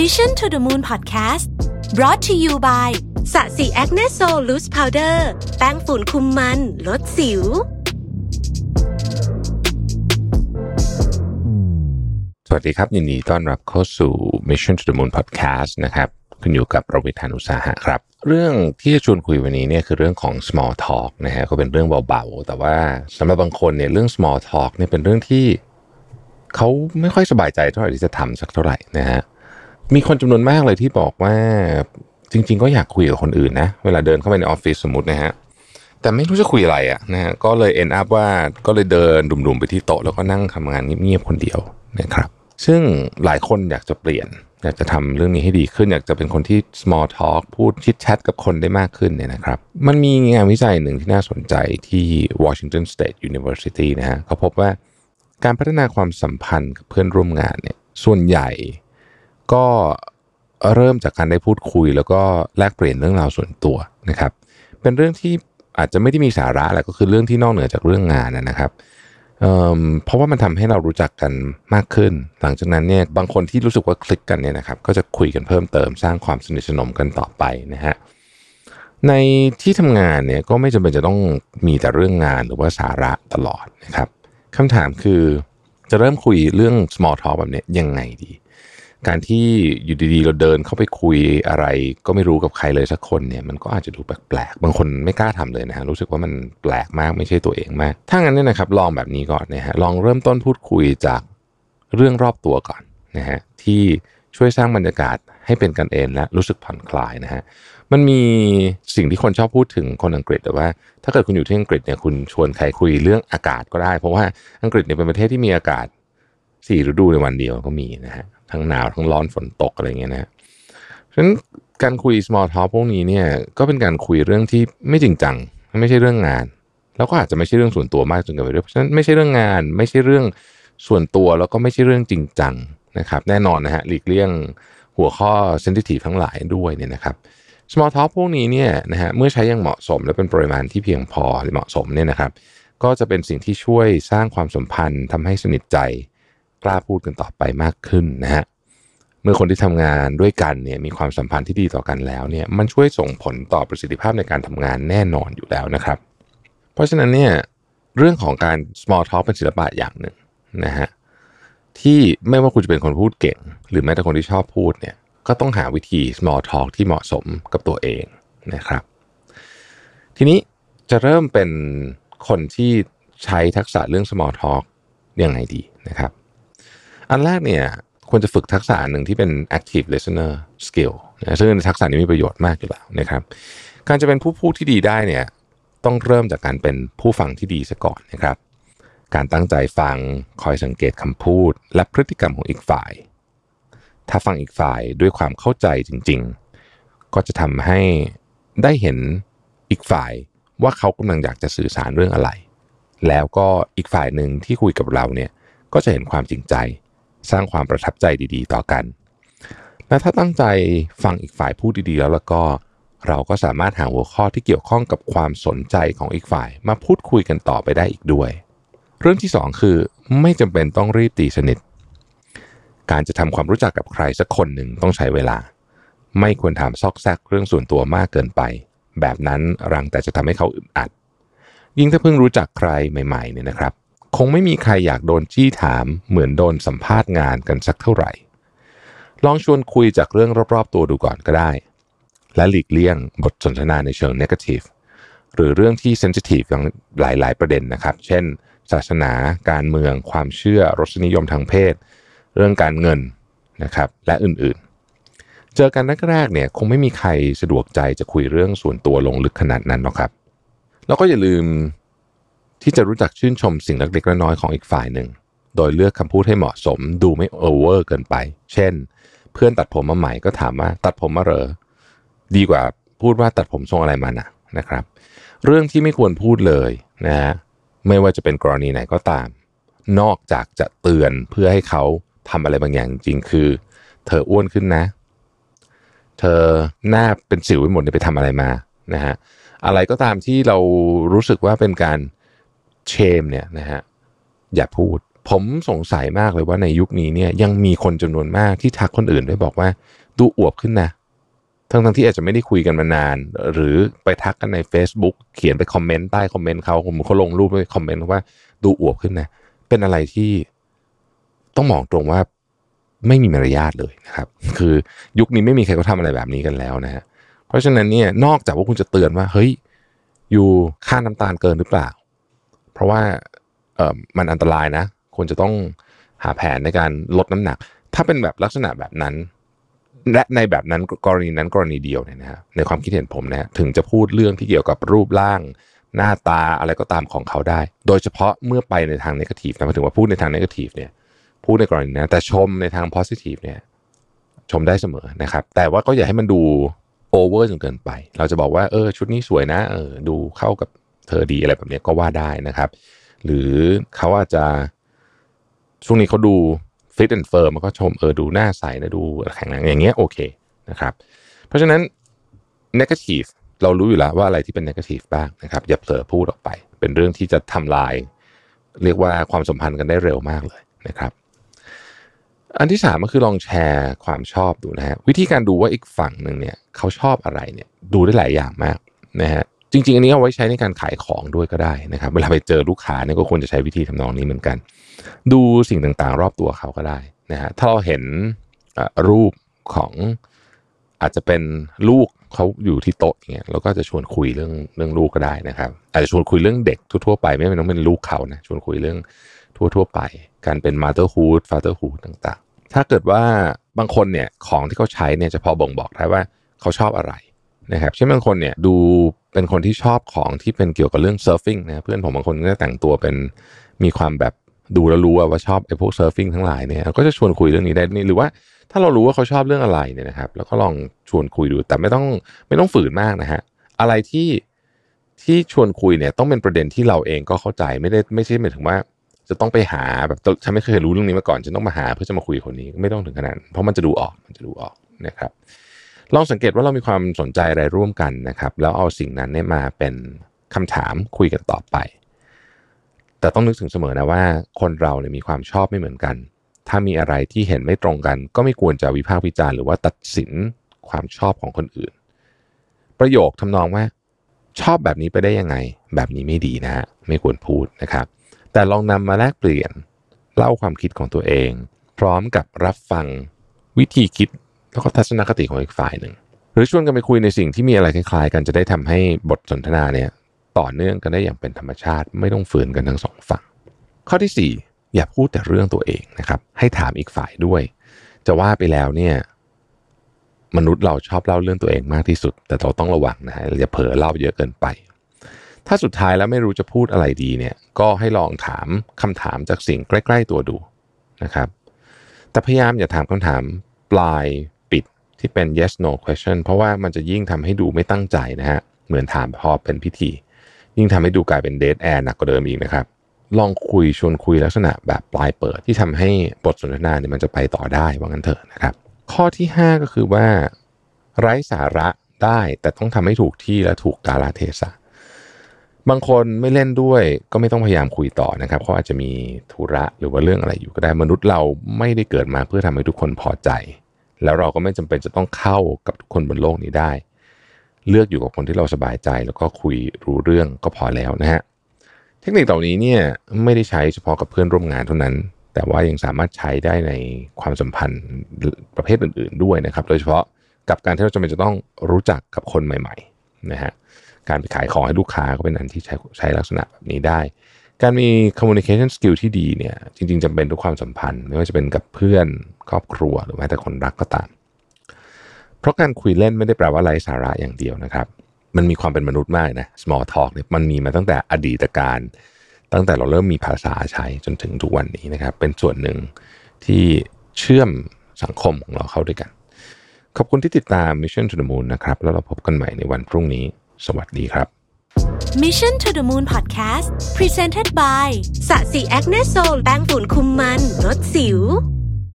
Mission to the Moon Podcast brought to you by ศศิ Acne Sol Loose Powder แป้งฝุ่นคุมมัน ลดสิว สวัสดีครับ ยินดีต้อนรับเข้าสู่ Mission to the Moon Podcast นะครับ คุณอยู่กับรวิศ หาญอุตสาหะครับ เรื่องที่จะชวนคุยวันนี้เนี่ยคือเรื่องของ small talk นะฮะก็เป็นเรื่องเบาๆ แต่ว่าสำหรับบางคนเนี่ยเรื่อง small talk เนี่ยเป็นเรื่องที่เขาไม่ค่อยสบายใจเท่าไหร่ที่จะทำสักเท่าไหร่นะฮะ มีคนจำนวนมากเลยที่บอกว่าจริง ๆ ก็อยากคุยกับคนอื่นนะเวลาเดินเข้าไปในออฟฟิศสมมตินะฮะแต่ไม่รู้จะคุยอะไรอะนะฮะก็เลย end up ว่าก็เลยเดินดุ่มๆไปที่โต๊ะแล้วก็นั่งทำงานเงียบๆคนเดียวนะครับ ซึ่งหลายคนอยากจะเปลี่ยนอยากจะทำเรื่องนี้ให้ดีขึ้น อยากจะเป็นคนที่ small talk พูดชิดแชทกับคนได้มากขึ้นเนี่ยนะครับ มันมีงานวิจัยหนึ่งที่น่าสนใจที่ Washington State University นะฮะเขาพบว่าการพัฒนาความสัมพันธ์กับเพื่อนร่วมงานเนี่ยส่วนใหญ่ ก็เริ่มจากการได้พูดคุย แล้วก็แลกเปลี่ยนเรื่องราวส่วนตัวนะครับ เป็นเรื่องที่อาจจะไม่ได้มีสาระแหละก็คือเรื่องที่นอกเหนือจากเรื่องงานนะครับเเพราะว่ามันทำให้เรารู้จักกันมากขึ้น หลังจากนั้นเนี่ยบางคนที่รู้สึกว่าคลิกกันเนี่ยนะครับ ก็จะคุยกันเพิ่มเติมสร้างความสนิทสนมกันต่อไปนะฮะในที่ทำงานเนี่ยก็ไม่จำเป็นจะต้องมีแต่เรื่องงานหรือว่าสาระตลอดนะครับคำถามคือจะเริ่มคุยเรื่อง small talk แบบนี้ยังไงดี การที่อยู่ดีๆ เราเดินเข้าไปคุยอะไร ก็ไม่รู้กับใครเลยสักคนเนี่ยมันก็อาจจะดูแปลกๆ บางคนไม่กล้าทำเลยนะฮะรู้สึกว่ามันแปลกมากไม่ใช่ตัวเองมาก ถ้างั้นเนี่ยนะครับลองแบบนี้ก่อนนะฮะลองเริ่มต้นพูดคุยจากเรื่องรอบตัวก่อนนะฮะที่ช่วยสร้างบรรยากาศให้เป็นกันเองและรู้สึกผ่อนคลายนะฮะมันมีสิ่งที่คนชอบพูดถึงคนอังกฤษแต่ว่า ถ้าเกิดคุณอยู่ที่อังกฤษเนี่ยคุณชวนใครคุยเรื่องอากาศก็ได้ เพราะว่าอังกฤษเนี่ยเป็นประเทศที่มีอากาศสี่ฤดูในวันเดียวก็มีนะฮะ ทั้งหนาวทั้งร้อนฝนตกอะไรเงี้ยนะฮะฉะนั้นการคุย small talk พวกนี้เนี่ยก็เป็นการคุยเรื่องที่ไม่จริงจัง ไม่ใช่เรื่องงาน แล้วก็อาจจะไม่ใช่เรื่องส่วนตัวมากจนเกินไปด้วยเพราะฉะนั้นไม่ใช่เรื่องงาน ไม่ใช่เรื่องส่วนตัวแล้วก็ไม่ใช่เรื่องจริงจังนะครับ แน่นอนนะฮะหลีกเลี่ยงหัวข้อ sensitive ทั้งหลายด้วยเนี่ยนะครับ small talk พวกนี้เนี่ยนะฮะเมื่อใช้อย่างเหมาะสมและเป็นปริมาณที่เพียงพอเหมาะสมเนี่ยนะครับ ก็จะเป็นสิ่งที่ช่วยสร้างความสัมพันธ์ทำให้สนิทใจ กล้าพูดกันต่อไปมากขึ้นนะฮะเมื่อคนที่ทำงานด้วยกันเนี่ยมีความสัมพันธ์ที่ดีต่อกันแล้วเนี่ยมันช่วยส่งผลต่อประสิทธิภาพในการทำงานแน่นอนอยู่แล้วนะครับ เพราะฉะนั้นเนี่ยเรื่องของการ small talk เป็นศิลปะอย่างหนึ่งนะฮะที่ไม่ว่าคุณจะเป็นคนพูดเก่ง หรือแม้แต่คนที่ชอบพูดเนี่ยก็ต้องหาวิธี small talk ที่เหมาะสมกับตัวเองนะครับ ทีนี้จะเริ่มเป็นคนที่ใช้ทักษะเรื่อง small talk ยังไงดีนะครับ อันแรกเนี่ยควรจะฝึกทักษะหนึ่งที่เป็น active listener skill นะซึ่งทักษะนี้มีประโยชน์มากอยู่แล้วนะครับ การจะเป็นผู้พูดที่ดีได้เนี่ยต้องเริ่มจากการเป็นผู้ฟังที่ดีซะก่อนนะครับ การตั้งใจฟังคอยสังเกตคำพูด และพฤติกรรมของอีกฝ่าย ถ้าฟังอีกฝ่ายด้วยความเข้าใจจริง ๆ ก็จะทำให้ได้เห็นอีกฝ่ายว่าเขากำลังอยากจะสื่อสารเรื่องอะไร แล้วก็อีกฝ่ายหนึ่งที่คุยกับเราเนี่ยก็จะเห็นความจริงใจ สร้างความประทับใจดีๆ ต่อกัน และถ้าตั้งใจฟังอีกฝ่ายพูดดีๆ แล้วแล้วก็ เราก็สามารถหาหัวข้อที่เกี่ยวข้องกับความสนใจของอีกฝ่าย มาพูดคุยกันต่อไปได้อีกด้วย เรื่องที่สองคือไม่จำเป็นต้องรีบตีสนิท การจะทำความรู้จักกับใครสักคนหนึ่งต้องใช้เวลา ไม่ควรถามซอกแซกเรื่องส่วนตัวมากเกินไป แบบนั้นรังแต่จะทำให้เขาอึดอัด ยิ่งถ้าเพิ่งรู้จักใครใหม่ๆเนี่ยนะครับ คงไม่มีใครอยากโดนจี้ถามเหมือนโดนสัมภาษณ์งานกันสักเท่าไหร่ ลองชวนคุยจากเรื่องรอบๆ ตัวดูก่อนก็ได้ และหลีกเลี่ยงบทสนทนาในเชิง negative หรือเรื่องที่ sensitive อย่างหลาย ๆ ประเด็นนะครับ เช่น ศาสนา การเมือง ความเชื่อ รสนิยมทางเพศ เรื่องการเงินนะครับ และอื่น ๆ เจอกันแรก ๆ เนี่ย คงไม่มีใครสะดวกใจจะคุยเรื่องส่วนตัวลงลึกขนาดนั้นหรอกครับ แล้วก็อย่าลืม ที่จะรู้จักชื่นชมสิ่งเล็กๆน้อยๆของอีกฝ่ายหนึ่ง โดยเลือกคำพูดให้เหมาะสม ดูไม่โอเวอร์เกินไป เช่น เพื่อนตัดผมมาใหม่ก็ถามว่าตัดผมมาเหรอ ดีกว่าพูดว่าตัดผมทรงอะไรมานะนะครับ เรื่องที่ไม่ควรพูดเลยนะฮะไม่ว่าจะเป็นกรณีไหนก็ตาม นอกจากจะเตือนเพื่อให้เขาทำอะไรบางอย่างจริงคือ เธออ้วนขึ้นนะ เธอหน้าเป็นสิวไปหมดไปทำอะไรมานะฮะอะไรก็ตามที่เรารู้สึกว่าเป็นการ เชมเนี่ยนะฮะอย่าพูด ผมสงสัยมากเลยว่าในยุคนี้เนี่ยยังมีคนจำนวนมากที่ทักคนอื่นด้วยบอกว่าดูอวบขึ้นนะทั้งทั้งที่อาจจะไม่ได้คุยกันมานาน หรือไปทักกันใน Facebook เขียนไปคอมเมนต์ใต้คอมเมนต์เขาผมเขาลงรูปด้วยคอมเมนต์ว่าดูอวบขึ้นนะเป็นอะไรที่ต้องมองตรงว่าไม่มีมารยาทเลยนะครับ คือยุคนี้ไม่มีใครเขาทำอะไรแบบนี้กันแล้วนะฮะเพราะฉะนั้นเนี่ยนอกจากว่าคุณจะเตือนว่าเฮ้ยอยู่ค่าน้ำตาลเกินหรือเปล่า เพราะว่าเออมันอันตรายนะควรจะต้องหาแผนในการลดน้ำหนัก ถ้าเป็นแบบลักษณะแบบนั้น และในแบบนั้นกรณีนั้นกรณีเดียวเนี่ยนะฮะในความคิดเห็นผมนะถึงจะพูดเรื่องที่เกี่ยวกับรูปร่าง หน้าตาอะไรก็ตามของเขาได้ โดยเฉพาะเมื่อไปในทางนกาทีฟนะหมายถึงว่าพูดในทางนกาทีฟเนี่ยพูดในกรณีนะแต่ชมในทางโพสิทีฟเนี่ยชมได้เสมอนะครับ แต่ว่าก็อย่าให้มันดูโอเวอร์จนเกินไป เราจะบอกว่าเออชุดนี้สวยนะเออดูเข้ากับ เธอดีอะไรแบบนี้ก็ว่าได้นะครับ หรือเขาอาจจะช่วงนี้เขาดู fit and firm มันก็ชมเออดูหน้าใสนะดูแข็งแรงอย่างเงี้ยโอเคนะครับ เพราะฉะนั้น negative เรารู้อยู่แล้วว่าอะไรที่เป็น negative บ้างนะครับ อย่าเผลอพูดออกไป เป็นเรื่องที่จะทำลาย เรียกว่าความสัมพันธ์กันได้เร็วมากเลยนะครับ อันที่สามก็คือลองแชร์ความชอบดูนะฮะวิธีการดูว่าอีกฝั่งหนึ่งเนี่ยเขาชอบอะไรเนี่ยดูได้หลายอย่างมากนะฮะ จริง ๆ อันนี้เอาไว้ใช้ในการขายของด้วยก็ได้นะครับ เวลาไปเจอลูกค้าเนี่ยก็ควรจะใช้วิธีทำนองนี้เหมือนกัน ดูสิ่งต่างๆ รอบตัวเขาก็ได้นะฮะถ้าเราเห็นรูปของอาจจะเป็นลูกเขาอยู่ที่โต๊ะอย่างเงี้ยเราก็จะชวนคุยเรื่องเรื่องลูกก็ได้นะครับ อาจจะชวนคุยเรื่องเด็กทั่วๆไป ไม่ต้องเป็นลูกเขานะชวนคุยเรื่องทั่วๆไป การเป็น motherhood fatherhood ต่างๆ ถ้าเกิดว่าบางคนเนี่ยของที่เขาใช้เนี่ยจะพอบ่งบอกได้ว่าเขาชอบอะไร นะครับเช่นบางคนเนี่ยดูเป็นคนที่ชอบของที่เป็นเกี่ยวกับเรื่อง surfing นะเพื่อนผมบางคนก็จะแต่งตัวเป็นมีความแบบดูแล้วรู้ว่าชอบไอ้พวก surfing ทั้งหลายเนี่ยก็จะชวนคุยเรื่องนี้ได้นี่หรือว่าถ้าเรารู้ว่าเขาชอบเรื่องอะไรเนี่ยนะครับ แล้วก็ลองชวนคุยดูแต่ไม่ต้องไม่ต้องฝืนมากนะฮะอะไรที่ที่ชวนคุยเนี่ยต้องเป็นประเด็นที่เราเองก็เข้าใจไม่ได้ไม่ใช่หมายถึงว่า จะต้องไปหาแบบฉันไม่เคยรู้เรื่องนี้มาก่อนฉันต้องมาหาเพื่อจะมาคุยคนนี้ไม่ต้องถึงขนาดเพราะมันจะดูออกมันจะดูออกนะครับ ลองสังเกตว่าเรามีความสนใจอะไรร่วมกันนะครับ แล้วเอาสิ่งนั้นเนี่ยมาเป็นคำถามคุยกันต่อไป แต่ต้องนึกถึงเสมอนะว่า คนเราเนี่ยมีความชอบไม่เหมือนกัน ถ้ามีอะไรที่เห็นไม่ตรงกัน ก็ไม่ควรจะวิพากษ์วิจารณ์หรือว่าตัดสินความชอบของคนอื่น ประโยคทำนองว่า ชอบแบบนี้ไปได้ยังไง แบบนี้ไม่ดีนะฮะไม่ควรพูดนะครับ แต่ลองนำมาแลกเปลี่ยนเล่าความคิดของตัวเอง พร้อมกับรับฟังวิธีคิด แล้วก็ทัศนคติของอีกฝ่ายหนึ่ง หรือชวนกันไปคุยในสิ่งที่มีอะไรคล้ายๆ กันจะได้ทำให้บทสนทนาเนี่ยต่อเนื่องกันได้อย่างเป็นธรรมชาติไม่ต้องฝืนกันทั้งสองฝั่ง ข้อที่ 4 อย่าพูดแต่เรื่องตัวเองนะครับ ให้ถามอีกฝ่ายด้วย จะว่าไปแล้วเนี่ยมนุษย์เราชอบเล่าเรื่องตัวเองมากที่สุด แต่เราต้องระวังนะฮะอย่าเผลอเล่าเยอะเกินไป ถ้าสุดท้ายแล้วไม่รู้จะพูดอะไรดีเนี่ยก็ให้ลองถามคำถามจากสิ่งใกล้ ๆ ตัวดูนะครับ แต่พยายามอย่าถามคำถามปลาย ที่เป็น yes no question เพราะว่ามันจะยิ่งทำให้ดูไม่ตั้งใจนะฮะ เหมือนถามพอเป็นพิธี ยิ่งทำให้ดูกลายเป็น dead air หนักกว่าเดิมอีกนะครับ ลองคุยชวนคุยลักษณะแบบปลายเปิดที่ทำให้บทสนทนาเนี่ยมันจะไปต่อได้ว่างั้นเถอะนะครับ ข้อที่ 5 ก็คือว่า ไร้สาระได้แต่ต้องทำให้ถูกที่และถูกกาลเทศะบางคนไม่เล่นด้วยก็ไม่ต้องพยายามคุยต่อนะครับเขาอาจจะมีธุระหรือว่าเรื่องอะไรอยู่ก็ได้มนุษย์เราไม่ได้เกิดมาเพื่อทำให้ทุกคนพอใจ แล้วเราก็ไม่จำเป็นจะต้องเข้ากับทุกคนบนโลกนี้ได้ เลือกอยู่กับคนที่เราสบายใจ แล้วก็คุยรู้เรื่องก็พอแล้วนะฮะเทคนิคเหล่านี้เนี่ยไม่ได้ใช้เฉพาะกับเพื่อนร่วมงานเท่านั้น แต่ว่ายังสามารถใช้ได้ในความสัมพันธ์ประเภทอื่น ๆด้วยนะครับ โดยเฉพาะกับการที่เราจำเป็นจะต้องรู้จักกับคนใหม่ๆนะฮะการไปขายของให้ลูกค้าก็เป็นอันที่ใช้ใช้ลักษณะแบบนี้ได้ การมี communication skill ที่ดีเนี่ยจริงๆจำเป็นทุกความสัมพันธ์ ไม่ว่าจะเป็นกับเพื่อนครอบครัวหรือแม้แต่คนรักก็ตาม เพราะการคุยเล่นไม่ได้แปลว่าไร้สาระอย่างเดียวนะครับ มันมีความเป็นมนุษย์มากนะ small talk เนี่ยมันมีมาตั้งแต่อดีตการ ตั้งแต่เราเริ่มมีภาษาใช้จนถึงทุกวันนี้นะครับ เป็นส่วนหนึ่งที่เชื่อมสังคมของเราเข้าด้วยกัน ขอบคุณที่ติดตาม Mission to the Moon นะครับ แล้วเราพบกันใหม่ในวันพรุ่งนี้ สวัสดีครับ Mission to the Moon Podcast Presented by สะสีแอคเนโซลแป้งฝุ่นคุมมันลดสิว